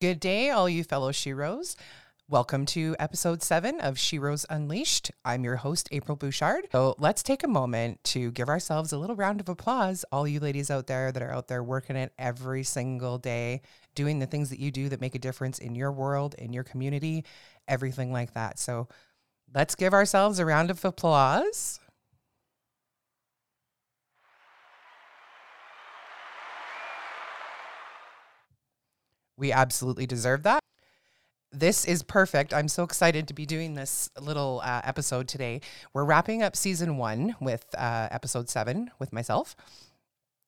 Good day, all you fellow Sheroes. Welcome to episode seven of Sheroes Unleashed. I'm your host, April Bouchard. So let's take a moment to give ourselves a little round of applause, all you ladies out there that are out there working it every single day, doing the things that you do that make a difference in your world, in your community, everything like that. So let's give ourselves a round of applause. We absolutely deserve that. This is perfect. I'm so excited to be doing this little uh, episode today. We're wrapping up season one with uh, episode seven with myself.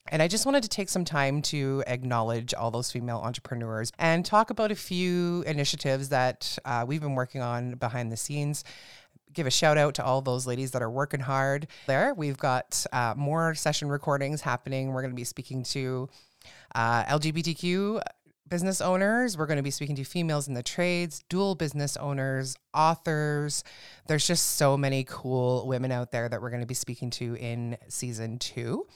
And I just wanted to take some time to acknowledge all those female entrepreneurs and talk about a few initiatives that uh, we've been working on behind the scenes. Give a shout out to all those ladies that are working hard there. We've got uh, more session recordings happening. We're going to be speaking to uh, LGBTQ business owners. We're going to be speaking to females in the trades, dual business owners, authors. There's just so many cool women out there that we're going to be speaking to in season two.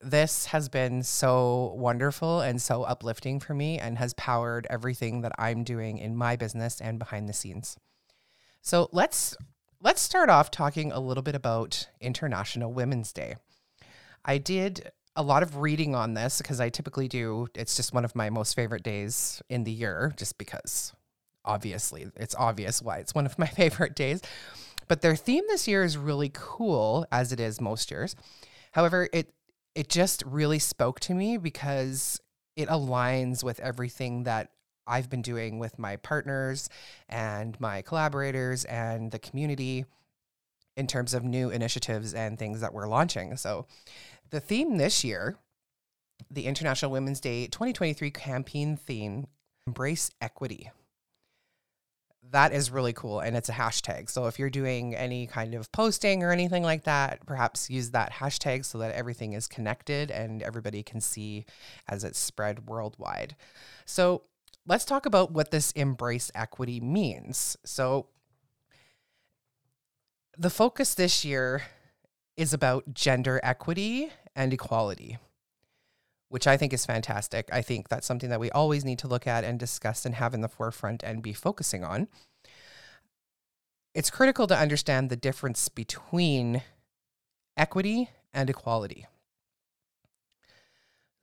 This has been so wonderful and so uplifting for me and has powered everything that I'm doing in my business and behind the scenes. So let's let's start off talking a little bit about International Women's Day. I did a lot of reading on this because I typically do. It's just one of my most favorite days in the year, just because obviously it's obvious why it's one of my favorite days. But their theme this year is really cool, as it is most years. However, it it just really spoke to me because it aligns with everything that I've been doing with my partners and my collaborators and the community in terms of new initiatives and things that we're launching. So the theme this year, the International Women's Day 2023 campaign theme, embrace equity. That is really cool. And it's a hashtag. So if you're doing any kind of posting or anything like that, perhaps use that hashtag so that everything is connected and everybody can see as it's spread worldwide. So let's talk about what this embrace equity means. So the focus this year is about gender equity and equality, which I think is fantastic. I think that's something that we always need to look at and discuss and have in the forefront and be focusing on. It's critical to understand the difference between equity and equality.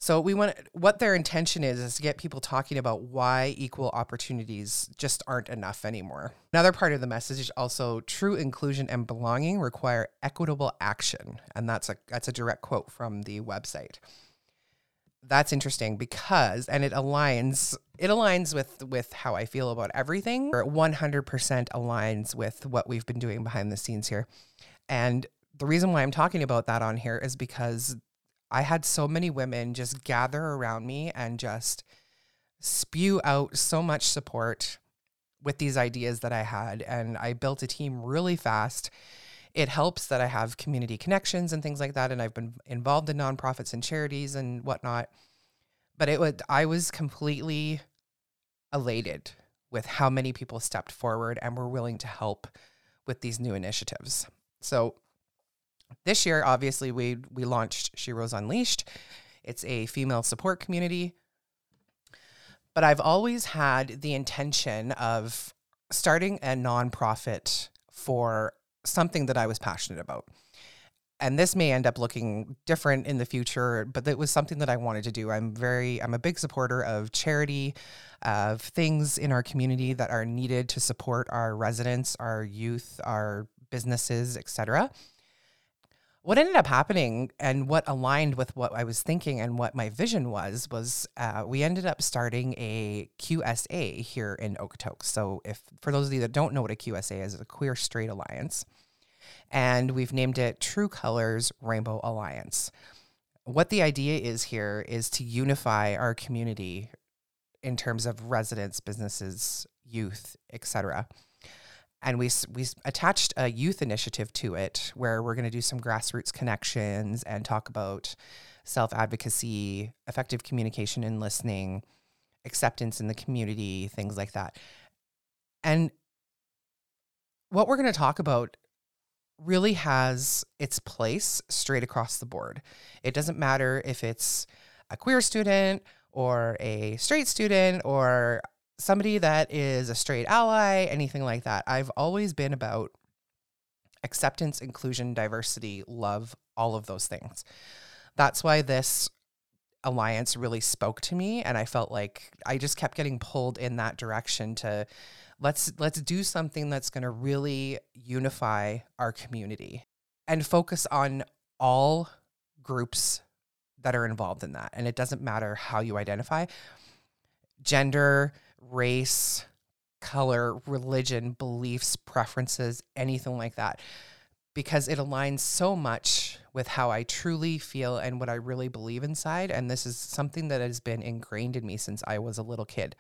So we want what their intention is is to get people talking about why equal opportunities just aren't enough anymore. Another part of the message is also true inclusion and belonging require equitable action, and that's a that's a direct quote from the website. That's interesting because and it aligns it aligns with with how I feel about everything. Or 100% aligns with what we've been doing behind the scenes here. And the reason why I'm talking about that on here is because I had so many women just gather around me and just spew out so much support with these ideas that I had. And I built a team really fast. It helps that I have community connections and things like that. And I've been involved in nonprofits and charities and whatnot. But it would, I was completely elated with how many people stepped forward and were willing to help with these new initiatives. So this year, obviously, we we launched Sheroes Unleashed. It's a female support community. But I've always had the intention of starting a nonprofit for something that I was passionate about. And this may end up looking different in the future, but it was something that I wanted to do. I'm very, I'm a big supporter of charity, of things in our community that are needed to support our residents, our youth, our businesses, etc what ended up happening and what aligned with what I was thinking and what my vision was was uh, we ended up starting a QSA here in Okotoks. So, if for those of you that don't know what a QSA is, it's a Queer Straight Alliance, and we've named it True Colors Rainbow Alliance. What the idea is here is to unify our community in terms of residents, businesses, youth, etc and we we attached a youth initiative to it where we're going to do some grassroots connections and talk about self advocacy, effective communication and listening, acceptance in the community, things like that. And what we're going to talk about really has its place straight across the board. It doesn't matter if it's a queer student or a straight student or somebody that is a straight ally, anything like that. I've always been about acceptance, inclusion, diversity, love, all of those things. That's why this alliance really spoke to me and I felt like I just kept getting pulled in that direction to let's let's do something that's going to really unify our community and focus on all groups that are involved in that and it doesn't matter how you identify gender race color religion beliefs preferences anything like that because it aligns so much with how I truly feel and what I really believe inside. And this is something that has been ingrained in me since I was a little kid.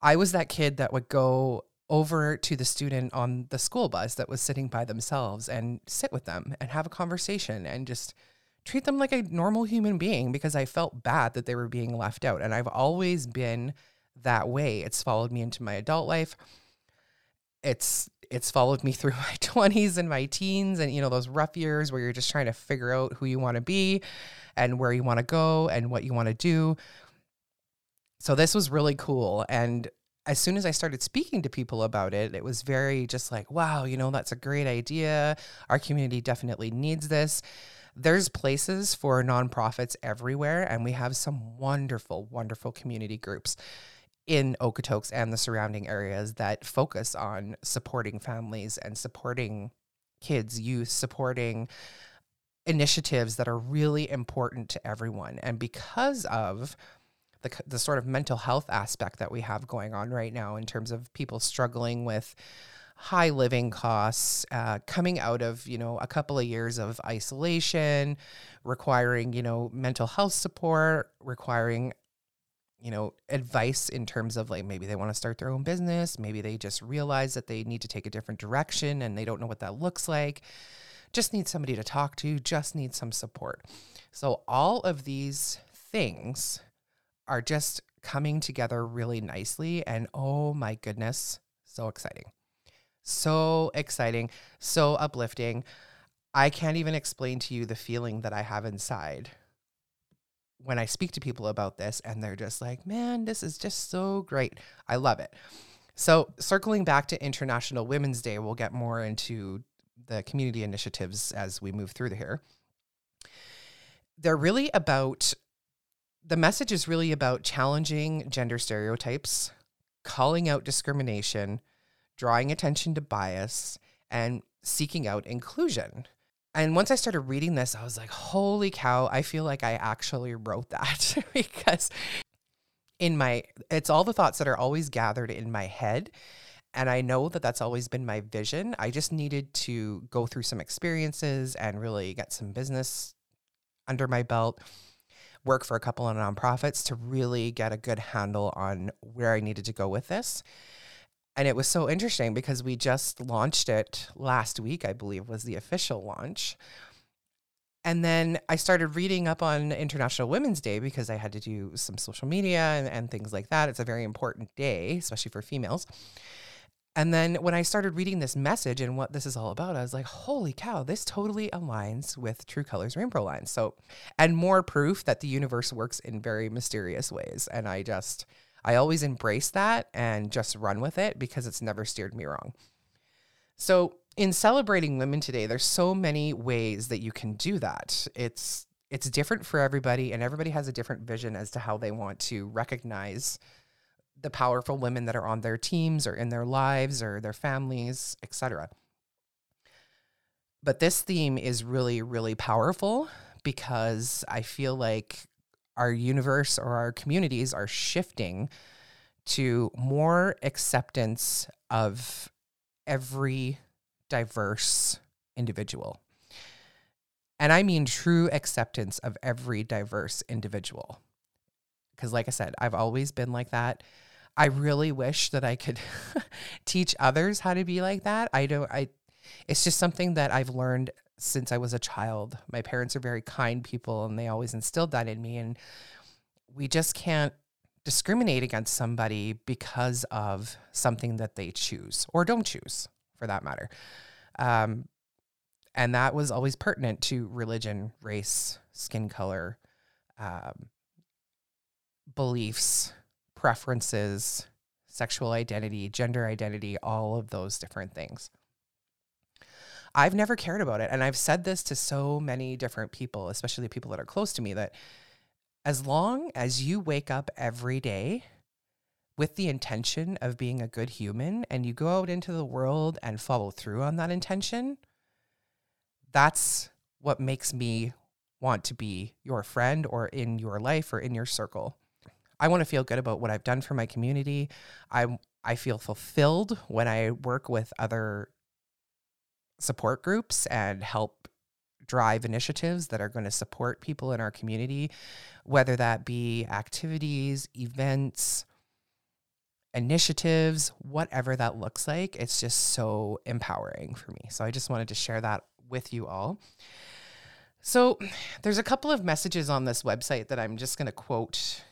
I was that kid that would go over to the student on the school bus that was sitting by themselves and sit with them and have a conversation and just treat them like a normal human being because I felt bad that they were being left out. And I've always been that way. It's followed me into my adult life. It's it's followed me through my 20s and my teens and you know those rough years where you're just trying to figure out who you want to be and where you want to go and what you want to do so this was really cool and as soon as I started speaking to people about it, it was very just like, wow, you know, that's a great idea. Our community definitely needs this. There's places for nonprofits everywhere, and we have some wonderful, wonderful community groups in Okotoks and the surrounding areas that focus on supporting families and supporting kids, youth, supporting initiatives that are really important to everyone. And because of the, the sort of mental health aspect that we have going on right now in terms of people struggling with high living costs uh, coming out of you know a couple of years of isolation requiring you know mental health support requiring you know, advice in terms of like maybe they want to start their own business, maybe they just realize that they need to take a different direction and they don't know what that looks like. Just need somebody to talk to, just need some support. So all of these things are just coming together really nicely and oh my goodness, so exciting. So exciting, so uplifting. I can't even explain to you the feeling that I have inside when I speak to people about this and they're just like, man, this is just so great. I love it. So, circling back to International Women's Day, we'll get more into the community initiatives as we move through here. They're really about the message is really about challenging gender stereotypes, calling out discrimination, drawing attention to bias, and seeking out inclusion. And once I started reading this, I was like, holy cow, I feel like I actually wrote that because in my, it's all the thoughts that are always gathered in my head. And I know that that's always been my vision. I just needed to go through some experiences and really get some business under my belt, work for a couple of nonprofits to really get a good handle on where I needed to go with this and it was so interesting because we just launched it last week, I believe was the official launch. And then I started reading up on International Women's Day because I had to do some social media and, and things like that. It's a very important day, especially for females. And then when I started reading this message and what this is all about, I was like, holy cow, this totally aligns with True Colors Rainbow Alliance. So, and more proof that the universe works in very mysterious ways. And I just, I always embrace that and just run with it because it's never steered me wrong. So, in celebrating women today, there's so many ways that you can do that. It's it's different for everybody and everybody has a different vision as to how they want to recognize the powerful women that are on their teams or in their lives or their families, etc. But this theme is really really powerful because I feel like our universe or our communities are shifting to more acceptance of every diverse individual. And I mean true acceptance of every diverse individual. Because, like I said, I've always been like that. I really wish that I could teach others how to be like that. I don't, I, it's just something that I've learned since I was a child. My parents are very kind people and they always instilled that in me. And we just can't discriminate against somebody because of something that they choose or don't choose for that matter. Um, and that was always pertinent to religion, race, skin color, um, beliefs, preferences, sexual identity, gender identity, all of those different things. I've never cared about it. And I've said this to so many different people, especially people that are close to me, that as long as you wake up every day with the intention of being a good human and you go out into the world and follow through on that intention, that's what makes me want to be your friend or in your life or in your circle. I want to feel good about what I've done for my community. I I feel fulfilled when I work with other support groups and help drive initiatives that are going to support people in our community, whether that be activities, events, initiatives, whatever that looks like. It's just so empowering for me. So I just wanted to share that with you all. So there's a couple of messages on this website that I'm just going to quote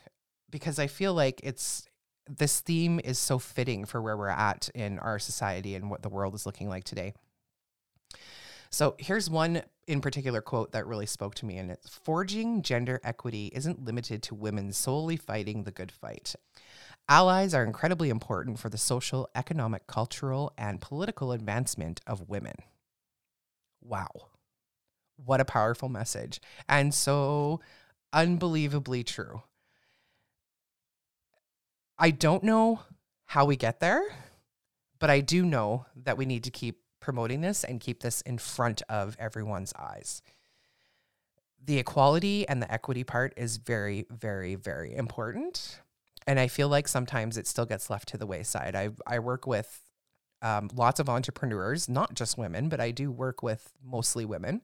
because I feel like it's this theme is so fitting for where we're at in our society and what the world is looking like today. So here's one in particular quote that really spoke to me, and it's forging gender equity isn't limited to women solely fighting the good fight. Allies are incredibly important for the social, economic, cultural, and political advancement of women. Wow. What a powerful message. And so unbelievably true. I don't know how we get there, but I do know that we need to keep promoting this and keep this in front of everyone's eyes. The equality and the equity part is very, very, very important. And I feel like sometimes it still gets left to the wayside. I, I work with um, lots of entrepreneurs, not just women, but I do work with mostly women.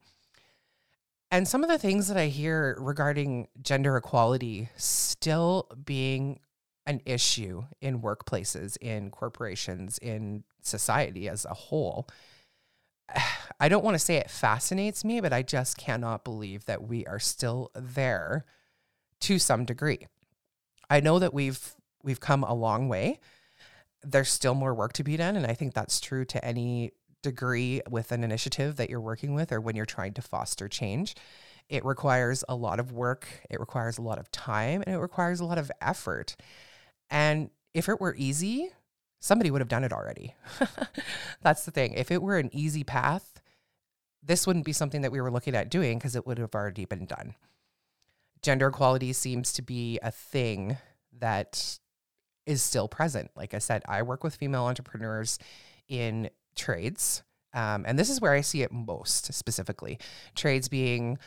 And some of the things that I hear regarding gender equality still being an issue in workplaces, in corporations, in society as a whole. I don't want to say it fascinates me, but I just cannot believe that we are still there to some degree. I know that we've we've come a long way. There's still more work to be done and I think that's true to any degree with an initiative that you're working with or when you're trying to foster change. It requires a lot of work, it requires a lot of time, and it requires a lot of effort. And if it were easy, somebody would have done it already. That's the thing. If it were an easy path, this wouldn't be something that we were looking at doing because it would have already been done. Gender equality seems to be a thing that is still present. Like I said, I work with female entrepreneurs in trades. Um, and this is where I see it most specifically trades being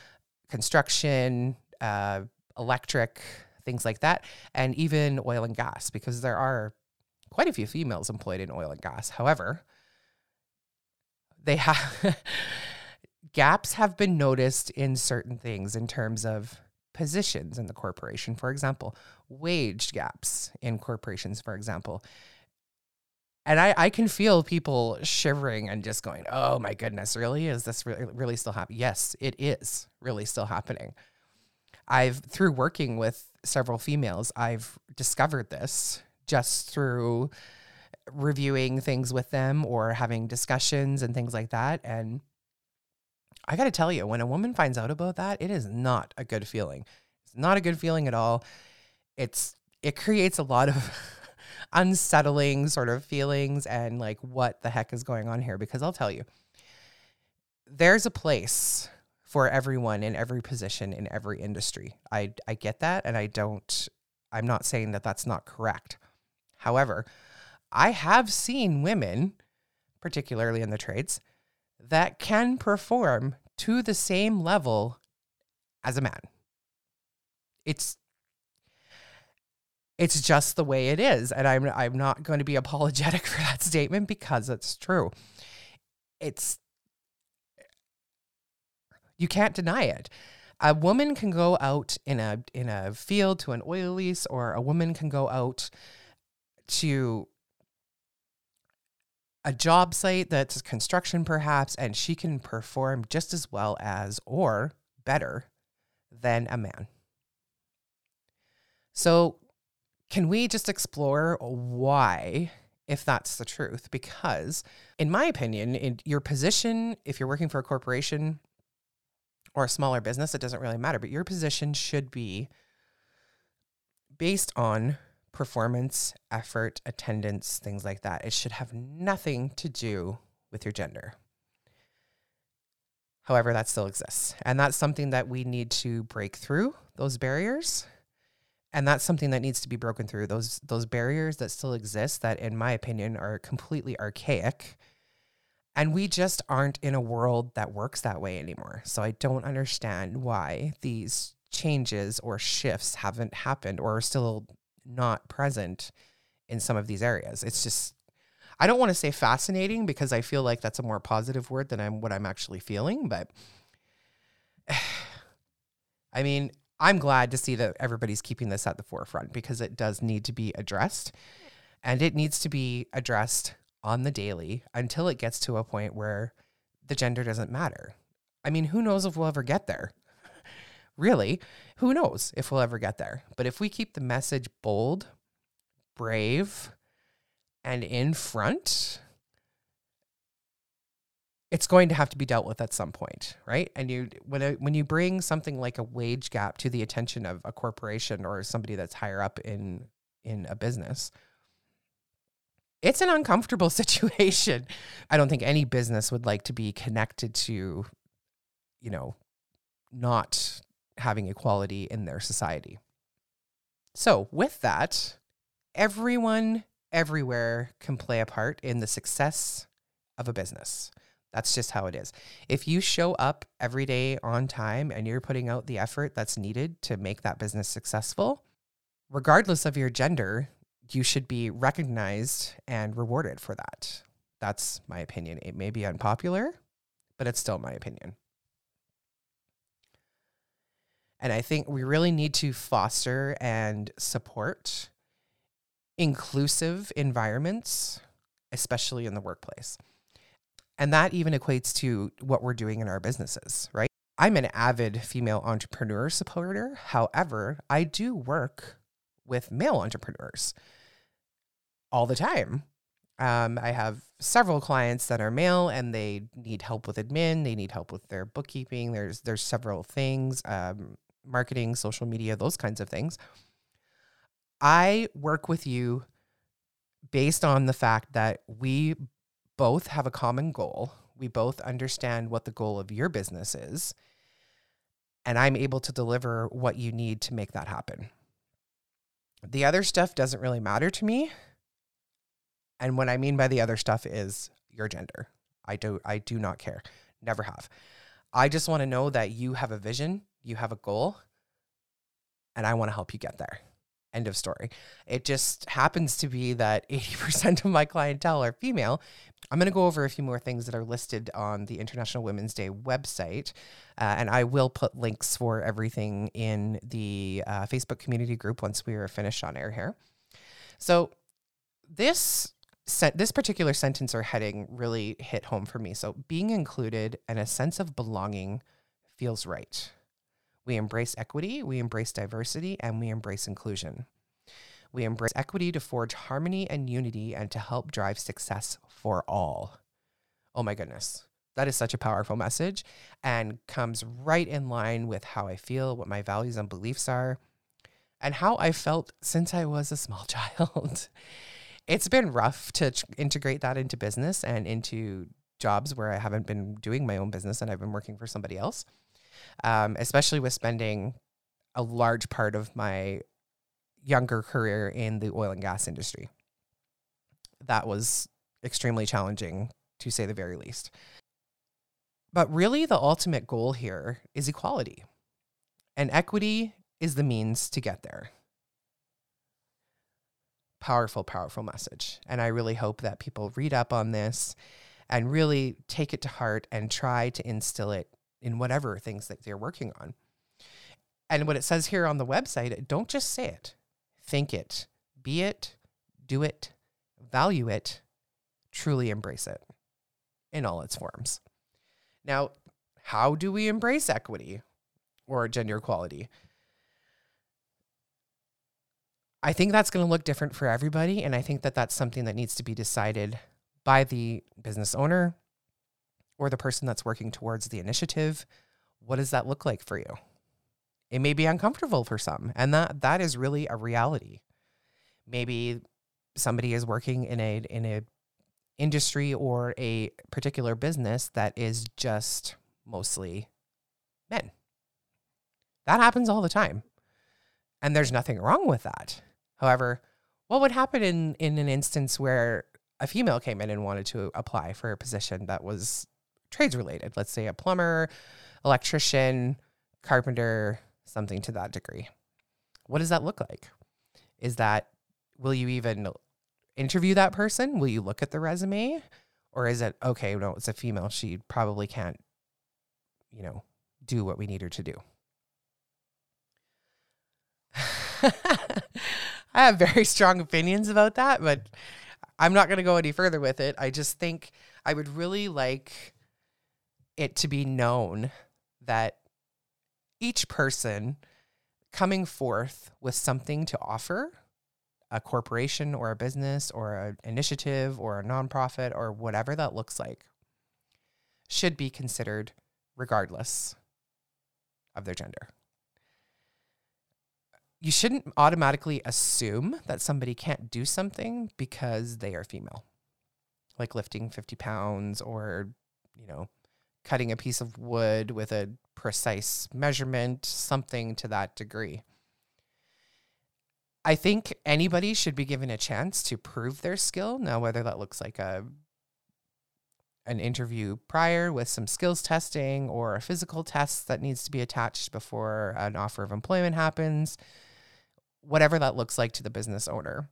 construction, uh, electric, things like that, and even oil and gas, because there are quite a few females employed in oil and gas. However, they have gaps have been noticed in certain things in terms of positions in the corporation, for example, wage gaps in corporations, for example. And I, I can feel people shivering and just going, oh my goodness, really? Is this really, really still happening? Yes, it is really still happening. I've, through working with several females, I've discovered this just through reviewing things with them or having discussions and things like that. And I got to tell you, when a woman finds out about that, it is not a good feeling. It's not a good feeling at all. It's, it creates a lot of unsettling sort of feelings and like, what the heck is going on here? Because I'll tell you, there's a place for everyone in every position in every industry. I I get that and I don't I'm not saying that that's not correct. However, I have seen women, particularly in the trades, that can perform to the same level as a man. It's it's just the way it is and I'm I'm not going to be apologetic for that statement because it's true. It's you can't deny it. A woman can go out in a in a field to an oil lease, or a woman can go out to a job site that's construction perhaps and she can perform just as well as or better than a man. So, can we just explore why if that's the truth because in my opinion in your position if you're working for a corporation or a smaller business, it doesn't really matter, but your position should be based on performance, effort, attendance, things like that. It should have nothing to do with your gender. However, that still exists. And that's something that we need to break through those barriers. And that's something that needs to be broken through. Those those barriers that still exist that in my opinion are completely archaic. And we just aren't in a world that works that way anymore. So I don't understand why these changes or shifts haven't happened or are still not present in some of these areas. It's just I don't want to say fascinating because I feel like that's a more positive word than I'm what I'm actually feeling, but I mean, I'm glad to see that everybody's keeping this at the forefront because it does need to be addressed and it needs to be addressed on the daily until it gets to a point where the gender doesn't matter. I mean, who knows if we'll ever get there? Really, who knows if we'll ever get there? But if we keep the message bold, brave, and in front, it's going to have to be dealt with at some point, right? And you when it, when you bring something like a wage gap to the attention of a corporation or somebody that's higher up in in a business, it's an uncomfortable situation. I don't think any business would like to be connected to, you know, not having equality in their society. So, with that, everyone everywhere can play a part in the success of a business. That's just how it is. If you show up every day on time and you're putting out the effort that's needed to make that business successful, regardless of your gender, you should be recognized and rewarded for that. That's my opinion. It may be unpopular, but it's still my opinion. And I think we really need to foster and support inclusive environments, especially in the workplace. And that even equates to what we're doing in our businesses, right? I'm an avid female entrepreneur supporter. However, I do work with male entrepreneurs all the time. Um, I have several clients that are male and they need help with admin. They need help with their bookkeeping. There's there's several things, um, marketing, social media, those kinds of things. I work with you based on the fact that we both have a common goal. We both understand what the goal of your business is. And I'm able to deliver what you need to make that happen. The other stuff doesn't really matter to me. And what I mean by the other stuff is your gender. I do I do not care. Never have. I just want to know that you have a vision, you have a goal, and I want to help you get there. End of story. It just happens to be that 80% of my clientele are female. I'm going to go over a few more things that are listed on the International Women's Day website. Uh, and I will put links for everything in the uh, Facebook community group once we are finished on air here. So, this this particular sentence or heading really hit home for me. So, being included and a sense of belonging feels right. We embrace equity, we embrace diversity, and we embrace inclusion. We embrace equity to forge harmony and unity and to help drive success for all. Oh my goodness. That is such a powerful message and comes right in line with how I feel, what my values and beliefs are, and how I felt since I was a small child. it's been rough to integrate that into business and into jobs where I haven't been doing my own business and I've been working for somebody else um, especially with spending a large part of my younger career in the oil and gas industry. That was extremely challenging, to say the very least. But really, the ultimate goal here is equality, and equity is the means to get there. Powerful, powerful message. And I really hope that people read up on this and really take it to heart and try to instill it in whatever things that they're working on. And what it says here on the website, don't just say it, think it, be it, do it, value it, truly embrace it in all its forms. Now, how do we embrace equity or gender equality? I think that's going to look different for everybody. And I think that that's something that needs to be decided by the business owner, or the person that's working towards the initiative, what does that look like for you? it may be uncomfortable for some, and that that is really a reality. Maybe somebody is working in a in a industry or a particular business that is just mostly men. That happens all the time. And there's nothing wrong with that. However, what would happen in, in an instance where a female came in and wanted to apply for a position that was trades related? Let's say a plumber, electrician, carpenter, something to that degree. What does that look like? Is that, will you even interview that person? Will you look at the resume? Or is it, okay, no, it's a female. She probably can't, you know, do what we need her to do. I have very strong opinions about that, but I'm not going to go any further with it. I just think I would really like it to be known that each person coming forth with something to offer a corporation or a business or an initiative or a nonprofit or whatever that looks like should be considered regardless of their gender. You shouldn't automatically assume that somebody can't do something because they are female, like lifting 50 pounds or, you know, cutting a piece of wood with a precise measurement, something to that degree. I think anybody should be given a chance to prove their skill. Now, whether that looks like a an interview prior with some skills testing or a physical test that needs to be attached before an offer of employment happens, whatever that looks like to the business owner.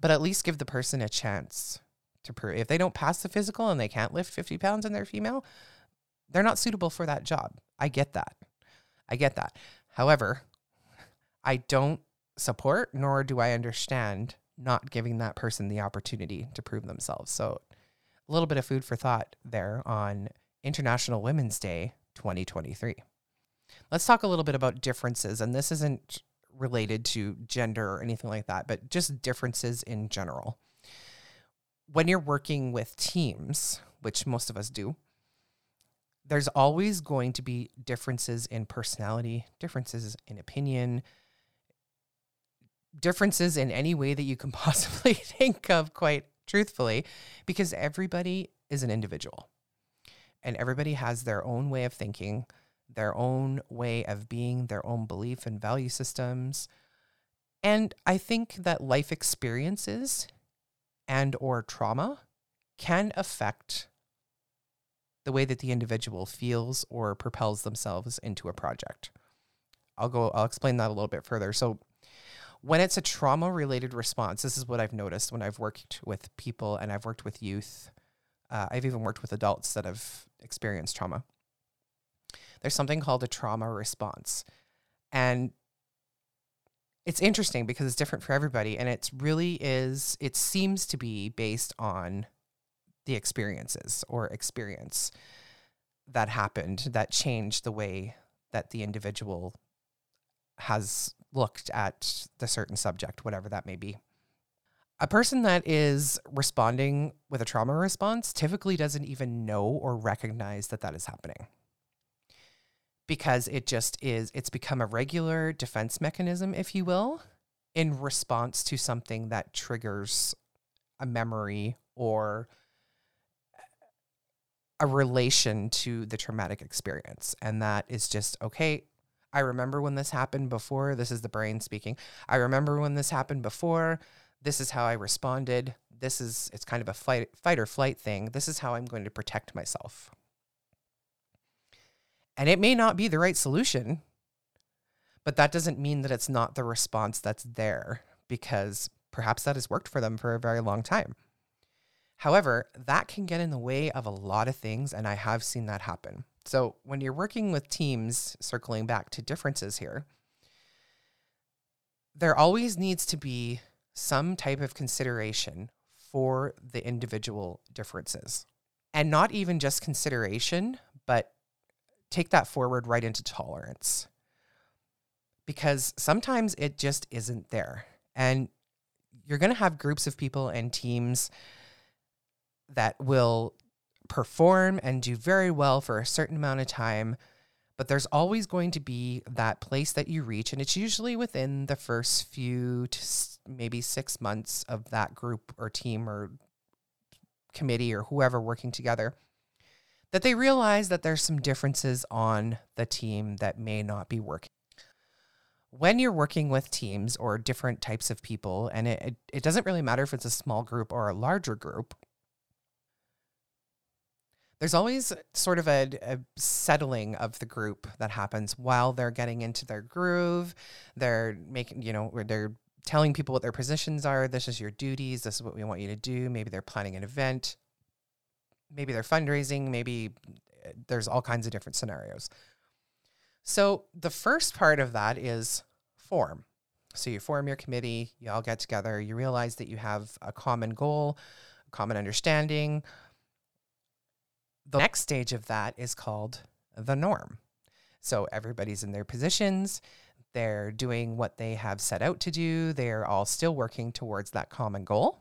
But at least give the person a chance to prove. If they don't pass the physical and they can't lift 50 pounds and they're female, they're not suitable for that job. I get that. I get that. However, I don't support, nor do I understand not giving that person the opportunity to prove themselves. So, a little bit of food for thought there on International Women's Day 2023. Let's talk a little bit about differences. And this isn't related to gender or anything like that, but just differences in general. When you're working with teams, which most of us do, there's always going to be differences in personality, differences in opinion, differences in any way that you can possibly think of, quite truthfully, because everybody is an individual and everybody has their own way of thinking, their own way of being, their own belief and value systems. And I think that life experiences and or trauma can affect the way that the individual feels or propels themselves into a project. I'll go I'll explain that a little bit further. So when it's a trauma related response, this is what I've noticed when I've worked with people and I've worked with youth. Uh, I've even worked with adults that have experienced trauma. There's something called a trauma response. And it's interesting because it's different for everybody. And it really is, it seems to be based on the experiences or experience that happened that changed the way that the individual has looked at the certain subject, whatever that may be. A person that is responding with a trauma response typically doesn't even know or recognize that that is happening because it just is, it's become a regular defense mechanism, if you will, in response to something that triggers a memory or a relation to the traumatic experience. And that is just, okay, I remember when this happened before. This is the brain speaking. I remember when this happened before. This is how I responded. This is it's kind of a fight fight or flight thing. This is how I'm going to protect myself. And it may not be the right solution, but that doesn't mean that it's not the response that's there because perhaps that has worked for them for a very long time. However, that can get in the way of a lot of things, and I have seen that happen. So when you're working with teams, circling back to differences here, there always needs to be some type of consideration for the individual differences. And not even just consideration, but take that forward right into tolerance. Because sometimes it just isn't there. And you're going to have groups of people and teams that will perform and do very well for a certain amount of time, But there's always going to be that place that you reach, and it's usually within the first few to maybe six months of that group or team or committee or whoever working together that they realize that there's some differences on the team that may not be working. When you're working with teams or different types of people, and it, it, it doesn't really matter if it's a small group or a larger group, there's always sort of a, a, settling of the group that happens while they're getting into their groove. They're making, you know, they're telling people what their positions are. This is your duties. This is what we want you to do. Maybe they're planning an event maybe they're fundraising, maybe uh, there's all kinds of different scenarios. So the first part of that is form. So you form your committee, you all get together, you realize that you have a common goal, a common understanding. The next stage of that is called the norm. So everybody's in their positions, they're doing what they have set out to do, they're all still working towards that common goal.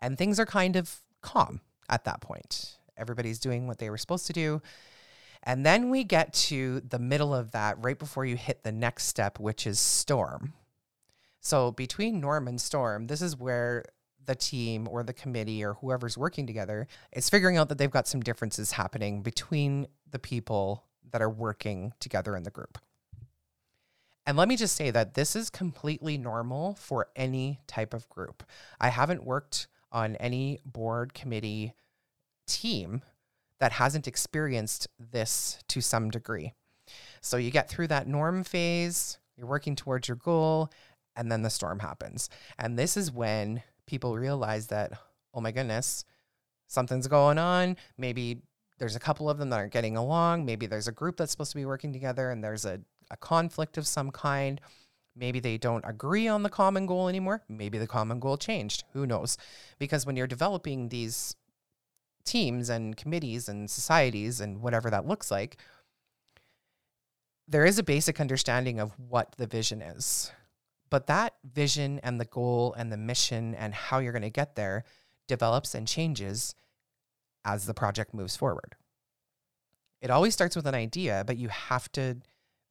And things are kind of calm at that point. Everybody's doing what they were supposed to do. And then we get to the middle of that right before you hit the next step, which is storm. So between norm and storm, this is where the team or the committee or whoever's working together is figuring out that they've got some differences happening between the people that are working together in the group. And let me just say that this is completely normal for any type of group. I haven't worked on any board committee team that hasn't experienced this to some degree. So you get through that norm phase, you're working towards your goal, and then the storm happens. And this is when people realize that, oh my goodness, something's going on. Maybe there's a couple of them that aren't getting along. Maybe there's a group that's supposed to be working together and there's a, a conflict of some kind. Maybe they don't agree on the common goal anymore. Maybe the common goal changed. Who knows? Because when you're developing these teams and committees and societies and whatever that looks like, there is a basic understanding of what the vision is. But that vision and the goal and the mission and how you're going to get there develops and changes as the project moves forward. It always starts with an idea, but you have to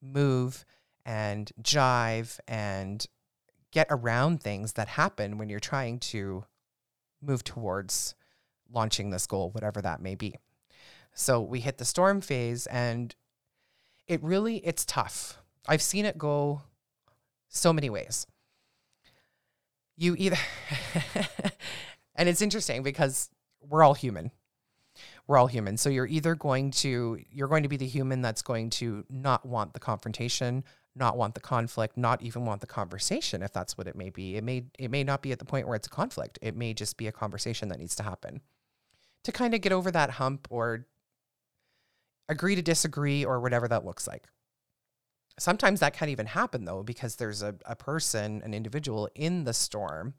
move and jive and get around things that happen when you're trying to move towards launching this goal, whatever that may be. So we hit the storm phase and it really it's tough. I've seen it go so many ways. You either and it's interesting because we're all human. We're all human. So you're either going to you're going to be the human that's going to not want the confrontation, not want the conflict, not even want the conversation if that's what it may be. It may it may not be at the point where it's a conflict. It may just be a conversation that needs to happen. To kind of get over that hump or agree to disagree or whatever that looks like. Sometimes that can't even happen though, because there's a, a person, an individual in the storm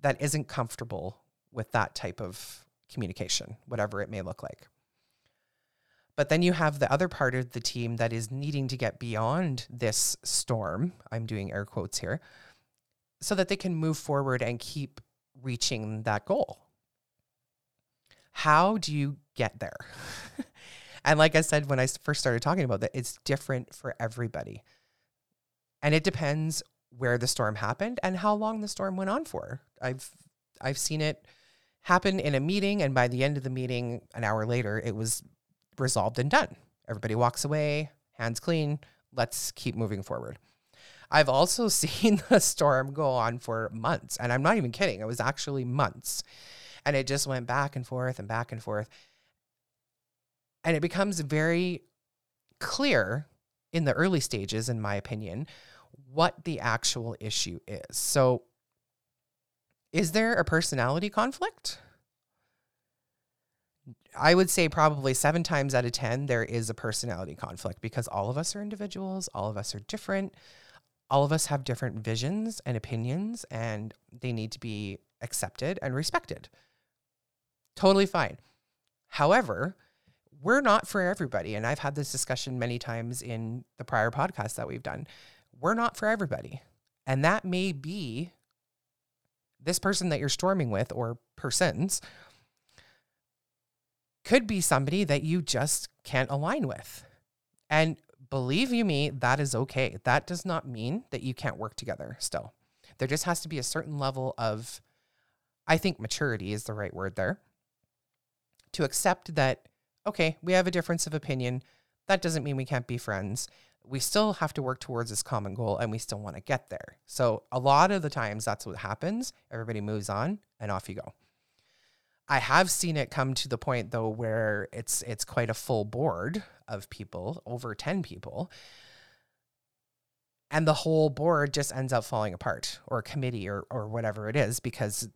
that isn't comfortable with that type of communication, whatever it may look like. But then you have the other part of the team that is needing to get beyond this storm. I'm doing air quotes here so that they can move forward and keep reaching that goal. How do you get there? and like I said when I first started talking about that, it's different for everybody. And it depends where the storm happened and how long the storm went on for. I've I've seen it happen in a meeting and by the end of the meeting an hour later it was resolved and done. Everybody walks away, hands clean, let's keep moving forward. I've also seen the storm go on for months, and I'm not even kidding. It was actually months. And it just went back and forth and back and forth. And it becomes very clear in the early stages, in my opinion, what the actual issue is. So, is there a personality conflict? I would say probably seven times out of 10, there is a personality conflict because all of us are individuals, all of us are different, all of us have different visions and opinions, and they need to be accepted and respected. Totally fine. However, we're not for everybody. And I've had this discussion many times in the prior podcasts that we've done. We're not for everybody. And that may be this person that you're storming with or persons could be somebody that you just can't align with. And believe you me, that is okay. That does not mean that you can't work together still. There just has to be a certain level of, I think maturity is the right word there, to accept that, okay, we have a difference of opinion. That doesn't mean we can't be friends. We still have to work towards this common goal and we still want to get there. So, a lot of the times, that's what happens. Everybody moves on and off you go. I have seen it come to the point though where it's it's quite a full board of people, over 10 people. And the whole board just ends up falling apart or committee or or whatever it is because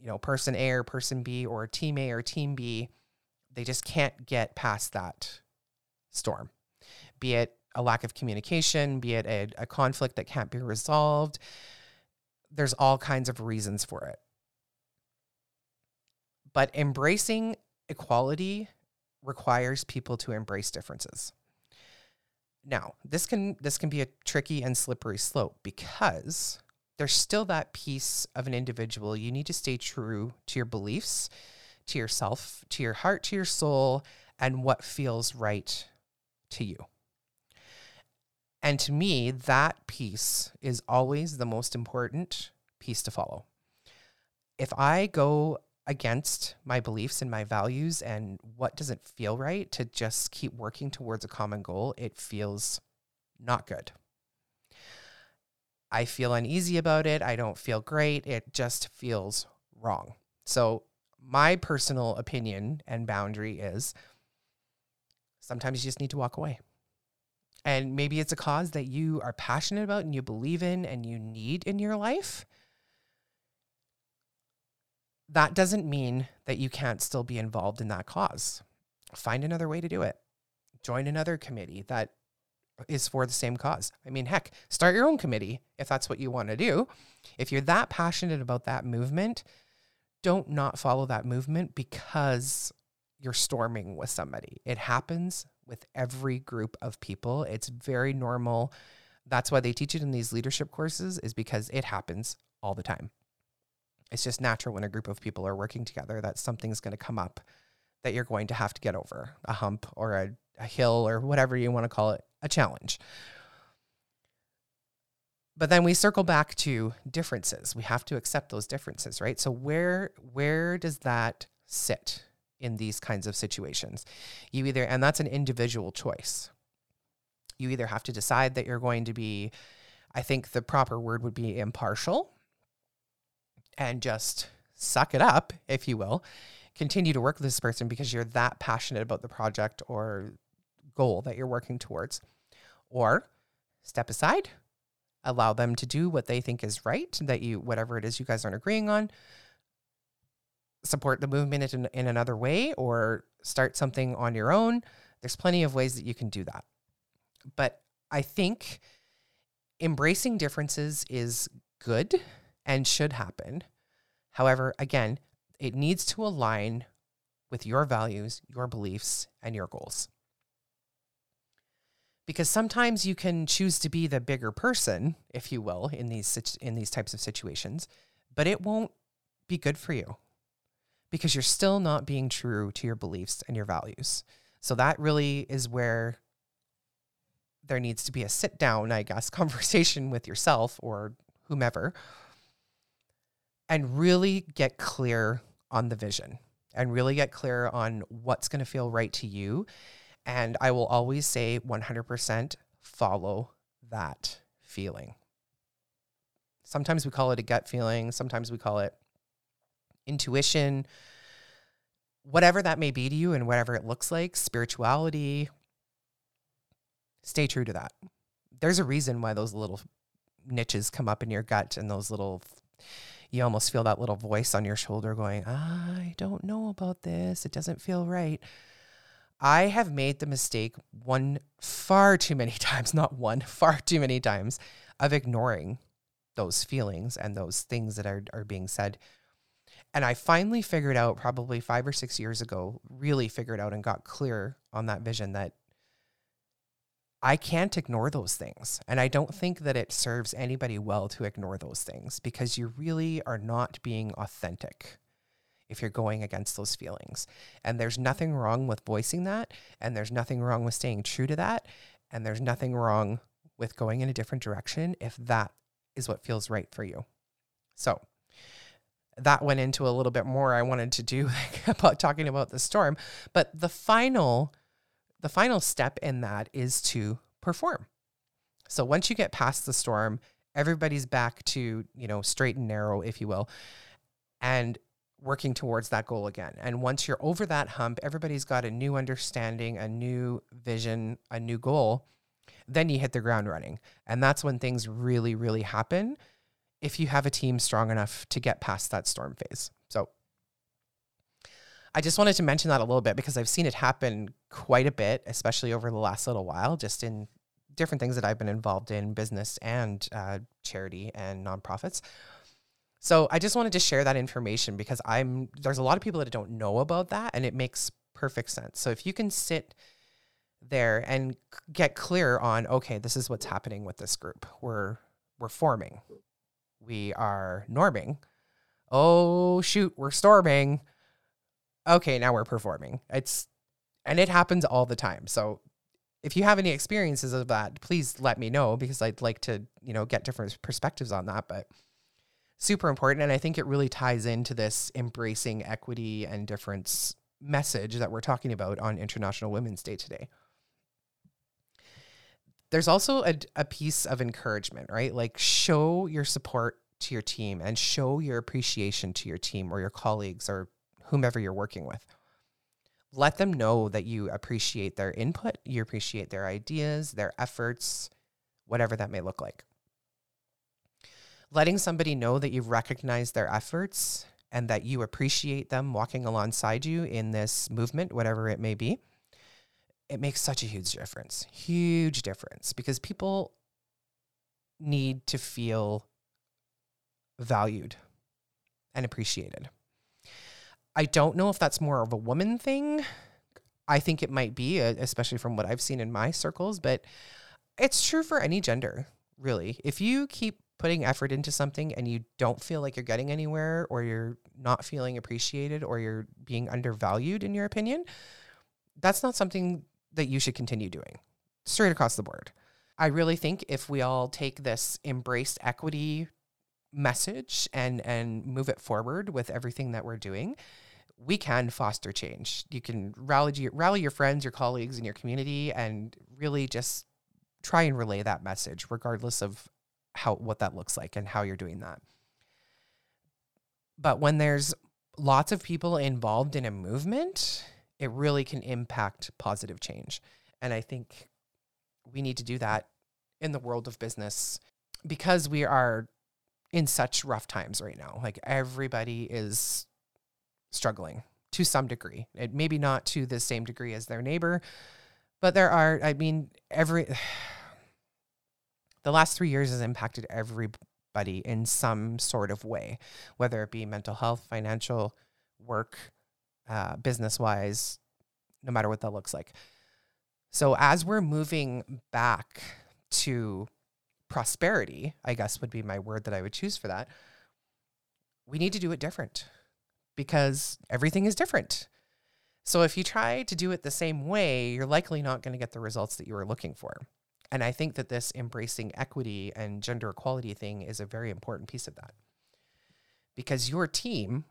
you know, person A or person B or team A or team B, they just can't get past that storm. Be it a lack of communication, be it a, a conflict that can't be resolved. There's all kinds of reasons for it. But embracing equality requires people to embrace differences. Now, this can this can be a tricky and slippery slope because there's still that piece of an individual. You need to stay true to your beliefs, to yourself, to your heart, to your soul, and what feels right to you. And to me, that piece is always the most important piece to follow. If I go against my beliefs and my values and what doesn't feel right to just keep working towards a common goal, it feels not good. I feel uneasy about it. I don't feel great. It just feels wrong. So, my personal opinion and boundary is sometimes you just need to walk away. And maybe it's a cause that you are passionate about and you believe in and you need in your life that doesn't mean that you can't still be involved in that cause. Find another way to do it. Join another committee that is for the same cause. I mean, heck, start your own committee if that's what you want to do. If you're that passionate about that movement, don't not follow that movement because you're storming with somebody. It happens with every group of people. It's very normal. That's why they teach it in these leadership courses is because it happens all the time it's just natural when a group of people are working together that something's going to come up that you're going to have to get over a hump or a, a hill or whatever you want to call it, a challenge. But then we circle back to differences. We have to accept those differences, right? So where where does that sit in these kinds of situations? You either and that's an individual choice. You either have to decide that you're going to be I think the proper word would be impartial and just suck it up, if you will. Continue to work with this person because you're that passionate about the project or goal that you're working towards. Or step aside, allow them to do what they think is right, that you, whatever it is you guys aren't agreeing on, support the movement in, in another way or start something on your own. There's plenty of ways that you can do that. But I think embracing differences is good and should happen. However, again, it needs to align with your values, your beliefs, and your goals. Because sometimes you can choose to be the bigger person, if you will, in these in these types of situations, but it won't be good for you because you're still not being true to your beliefs and your values. So that really is where there needs to be a sit down, I guess, conversation with yourself or whomever and really get clear on the vision and really get clear on what's going to feel right to you. And I will always say 100% follow that feeling. Sometimes we call it a gut feeling, sometimes we call it intuition, whatever that may be to you and whatever it looks like, spirituality. Stay true to that. There's a reason why those little niches come up in your gut and those little you almost feel that little voice on your shoulder going, I don't know about this. It doesn't feel right. I have made the mistake one far too many times, not one, far too many times, of ignoring those feelings and those things that are, are being said. And I finally figured out, probably five or six years ago, really figured out and got clear on that vision that I can't ignore those things. And I don't think that it serves anybody well to ignore those things because you really are not being authentic if you're going against those feelings. And there's nothing wrong with voicing that. And there's nothing wrong with staying true to that. And there's nothing wrong with going in a different direction if that is what feels right for you. So that went into a little bit more I wanted to do about talking about the storm. But the final the final step in that is to perform. So once you get past the storm, everybody's back to, you know, straight and narrow, if you will. And working towards that goal again. And once you're over that hump, everybody's got a new understanding, a new vision, a new goal. Then you hit the ground running. And that's when things really, really happen if you have a team strong enough to get past that storm phase. So I just wanted to mention that a little bit because I've seen it happen quite a bit, especially over the last little while, just in different things that I've been involved in business and uh, charity and nonprofits. So I just wanted to share that information because I'm there's a lot of people that don't know about that and it makes perfect sense. So if you can sit there and get clear on okay, this is what's happening with this group. We're we're forming. We are norming. Oh shoot, we're storming. Okay, now we're performing. It's and it happens all the time. So if you have any experiences of that, please let me know because I'd like to, you know, get different perspectives on that, but super important. And I think it really ties into this embracing equity and difference message that we're talking about on International Women's Day today. There's also a, a piece of encouragement, right? Like show your support to your team and show your appreciation to your team or your colleagues or whomever you're working with. Let them know that you appreciate their input, you appreciate their ideas, their efforts, whatever that may look like letting somebody know that you've recognized their efforts and that you appreciate them walking alongside you in this movement, whatever it may be, it makes such a huge difference. Huge difference because people need to feel valued and appreciated. I don't know if that's more of a woman thing. I think it might be, uh, especially from what I've seen in my circles, but it's true for any gender, really. If you keep putting effort into something and you don't feel like you're getting anywhere or you're not feeling appreciated or you're being undervalued in your opinion, that's not something that you should continue doing straight across the board. I really think if we all take this embraced equity message and and move it forward with everything that we're doing, we can foster change. You can rally rally your friends, your colleagues in your community and really just try and relay that message regardless of how what that looks like and how you're doing that. But when there's lots of people involved in a movement, it really can impact positive change. And I think we need to do that in the world of business because we are in such rough times right now. Like everybody is struggling to some degree. It maybe not to the same degree as their neighbor, but there are I mean every the last three years has impacted everybody in some sort of way, whether it be mental health, financial, work, uh, business wise, no matter what that looks like. So, as we're moving back to prosperity, I guess would be my word that I would choose for that, we need to do it different because everything is different. So, if you try to do it the same way, you're likely not going to get the results that you were looking for. And I think that this embracing equity and gender equality thing is a very important piece of that. Because your team,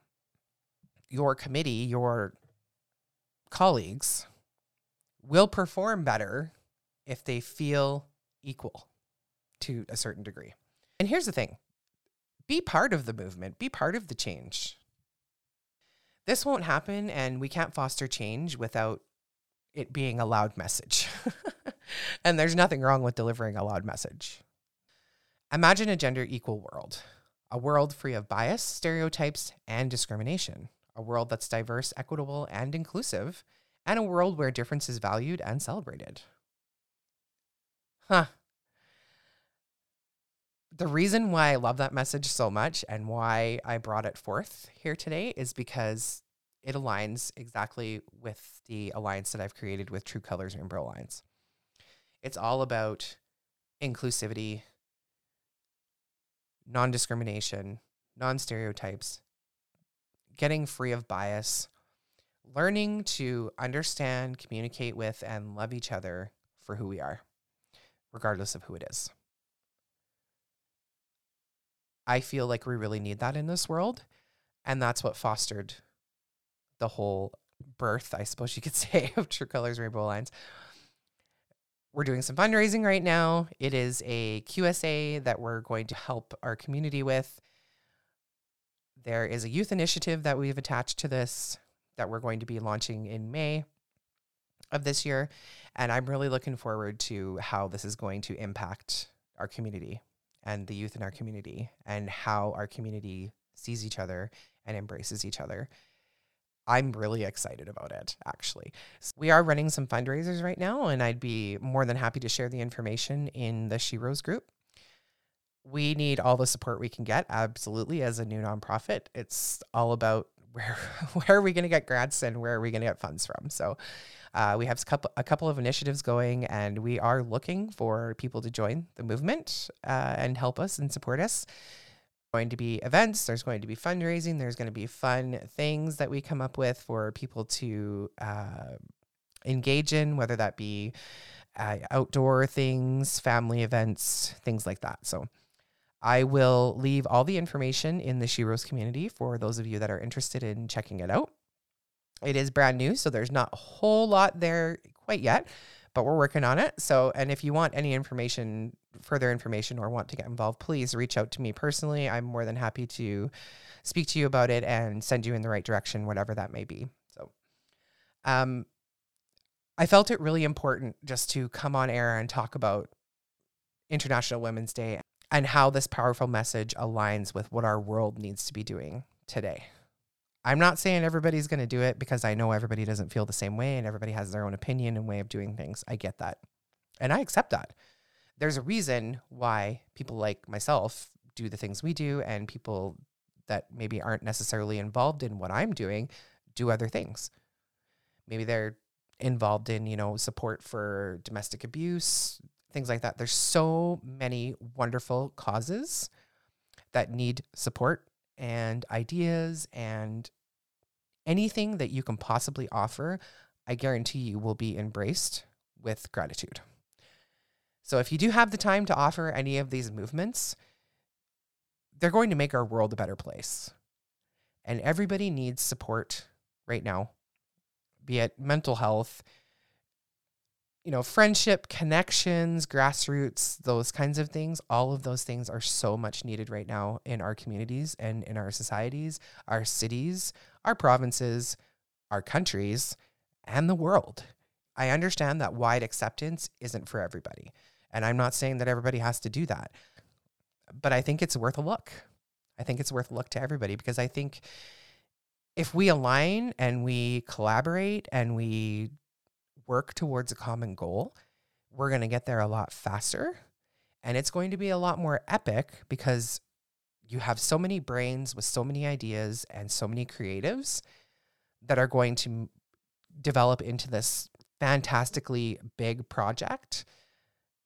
your committee, your colleagues will perform better if they feel equal to a certain degree. And here's the thing be part of the movement, be part of the change. This won't happen, and we can't foster change without it being a loud message. and there's nothing wrong with delivering a loud message. Imagine a gender equal world, a world free of bias, stereotypes, and discrimination, a world that's diverse, equitable, and inclusive, and a world where difference is valued and celebrated. Huh. The reason why I love that message so much and why I brought it forth here today is because it aligns exactly with the alliance that I've created with True Colors Rainbow Alliance. It's all about inclusivity, non discrimination, non stereotypes, getting free of bias, learning to understand, communicate with, and love each other for who we are, regardless of who it is. I feel like we really need that in this world. And that's what fostered the whole birth, I suppose you could say, of True Colors Rainbow Alliance. We're doing some fundraising right now. It is a QSA that we're going to help our community with. There is a youth initiative that we've attached to this that we're going to be launching in May of this year. And I'm really looking forward to how this is going to impact our community and the youth in our community and how our community sees each other and embraces each other. I'm really excited about it, actually. We are running some fundraisers right now, and I'd be more than happy to share the information in the Sheroes group. We need all the support we can get, absolutely, as a new nonprofit. It's all about where where are we going to get grants and where are we going to get funds from. So uh, we have a couple, a couple of initiatives going, and we are looking for people to join the movement uh, and help us and support us going to be events, there's going to be fundraising, there's going to be fun things that we come up with for people to uh, engage in, whether that be uh, outdoor things, family events, things like that. So I will leave all the information in the Sheroes community for those of you that are interested in checking it out. It is brand new, so there's not a whole lot there quite yet, but we're working on it. So, and if you want any information further information or want to get involved, please reach out to me personally. I'm more than happy to speak to you about it and send you in the right direction, whatever that may be. So, um, I felt it really important just to come on air and talk about International Women's Day and how this powerful message aligns with what our world needs to be doing today. I'm not saying everybody's going to do it because I know everybody doesn't feel the same way and everybody has their own opinion and way of doing things. I get that. And I accept that there's a reason why people like myself do the things we do and people that maybe aren't necessarily involved in what I'm doing do other things. Maybe they're involved in, you know, support for domestic abuse, things like that. There's so many wonderful causes that need support and ideas and anything that you can possibly offer, I guarantee you will be embraced with gratitude. So if you do have the time to offer any of these movements, they're going to make our world a better place. And everybody needs support right now, be it mental health, you know, friendship, connections, grassroots, those kinds of things. All of those things are so much needed right now in our communities and in our societies, our cities, our provinces, our countries, and the world. I understand that wide acceptance isn't for everybody. And I'm not saying that everybody has to do that, but I think it's worth a look. I think it's worth a look to everybody because I think if we align and we collaborate and we work towards a common goal, we're going to get there a lot faster. And it's going to be a lot more epic because you have so many brains with so many ideas and so many creatives that are going to develop into this fantastically big project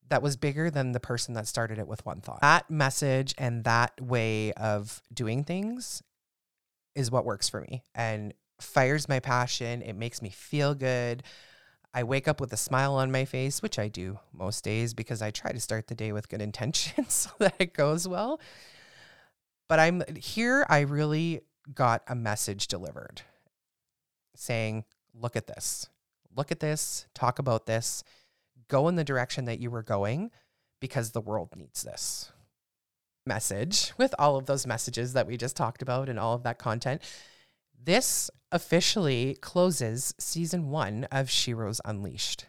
that was bigger than the person that started it with one thought. That message and that way of doing things is what works for me and fires my passion. It makes me feel good. I wake up with a smile on my face, which I do most days because I try to start the day with good intentions so that it goes well. But I'm here, I really got a message delivered saying, look at this, look at this, talk about this go in the direction that you were going because the world needs this message with all of those messages that we just talked about and all of that content. This officially closes season one of Sheroes Unleashed.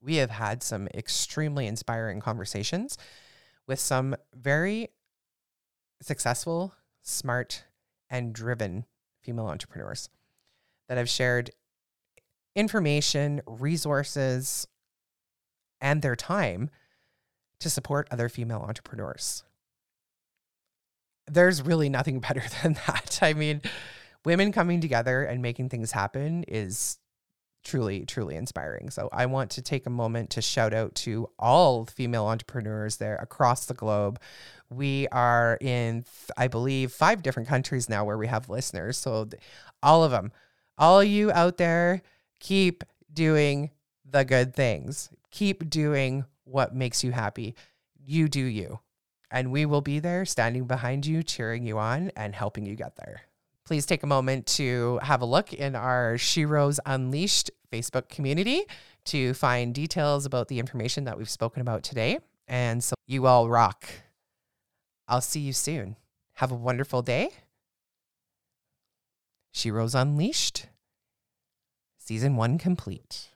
We have had some extremely inspiring conversations with some very successful, smart, and driven female entrepreneurs that have shared information, resources, and their time to support other female entrepreneurs. There's really nothing better than that. I mean, women coming together and making things happen is truly, truly inspiring. So I want to take a moment to shout out to all female entrepreneurs there across the globe. We are in, I believe, five different countries now where we have listeners. So all of them, all you out there, keep doing the good things. Keep doing what makes you happy. You do you. And we will be there standing behind you, cheering you on, and helping you get there please take a moment to have a look in our Sheroes Unleashed Facebook community to find details about the information that we've spoken about today. And so you all rock. I'll see you soon. Have a wonderful day. Sheroes Unleashed, season one complete.